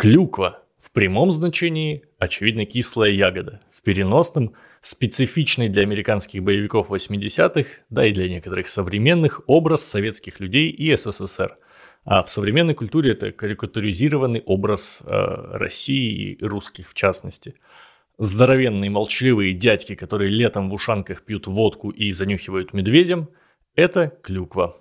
Клюква. В прямом значении, очевидно, кислая ягода. В переносном – специфичный для американских боевиков 80-х, да и для некоторых современных, образ советских людей и СССР. А в современной культуре это карикатуризированный образ э, России и русских в частности. Здоровенные молчаливые дядьки, которые летом в ушанках пьют водку и занюхивают медведем – это клюква.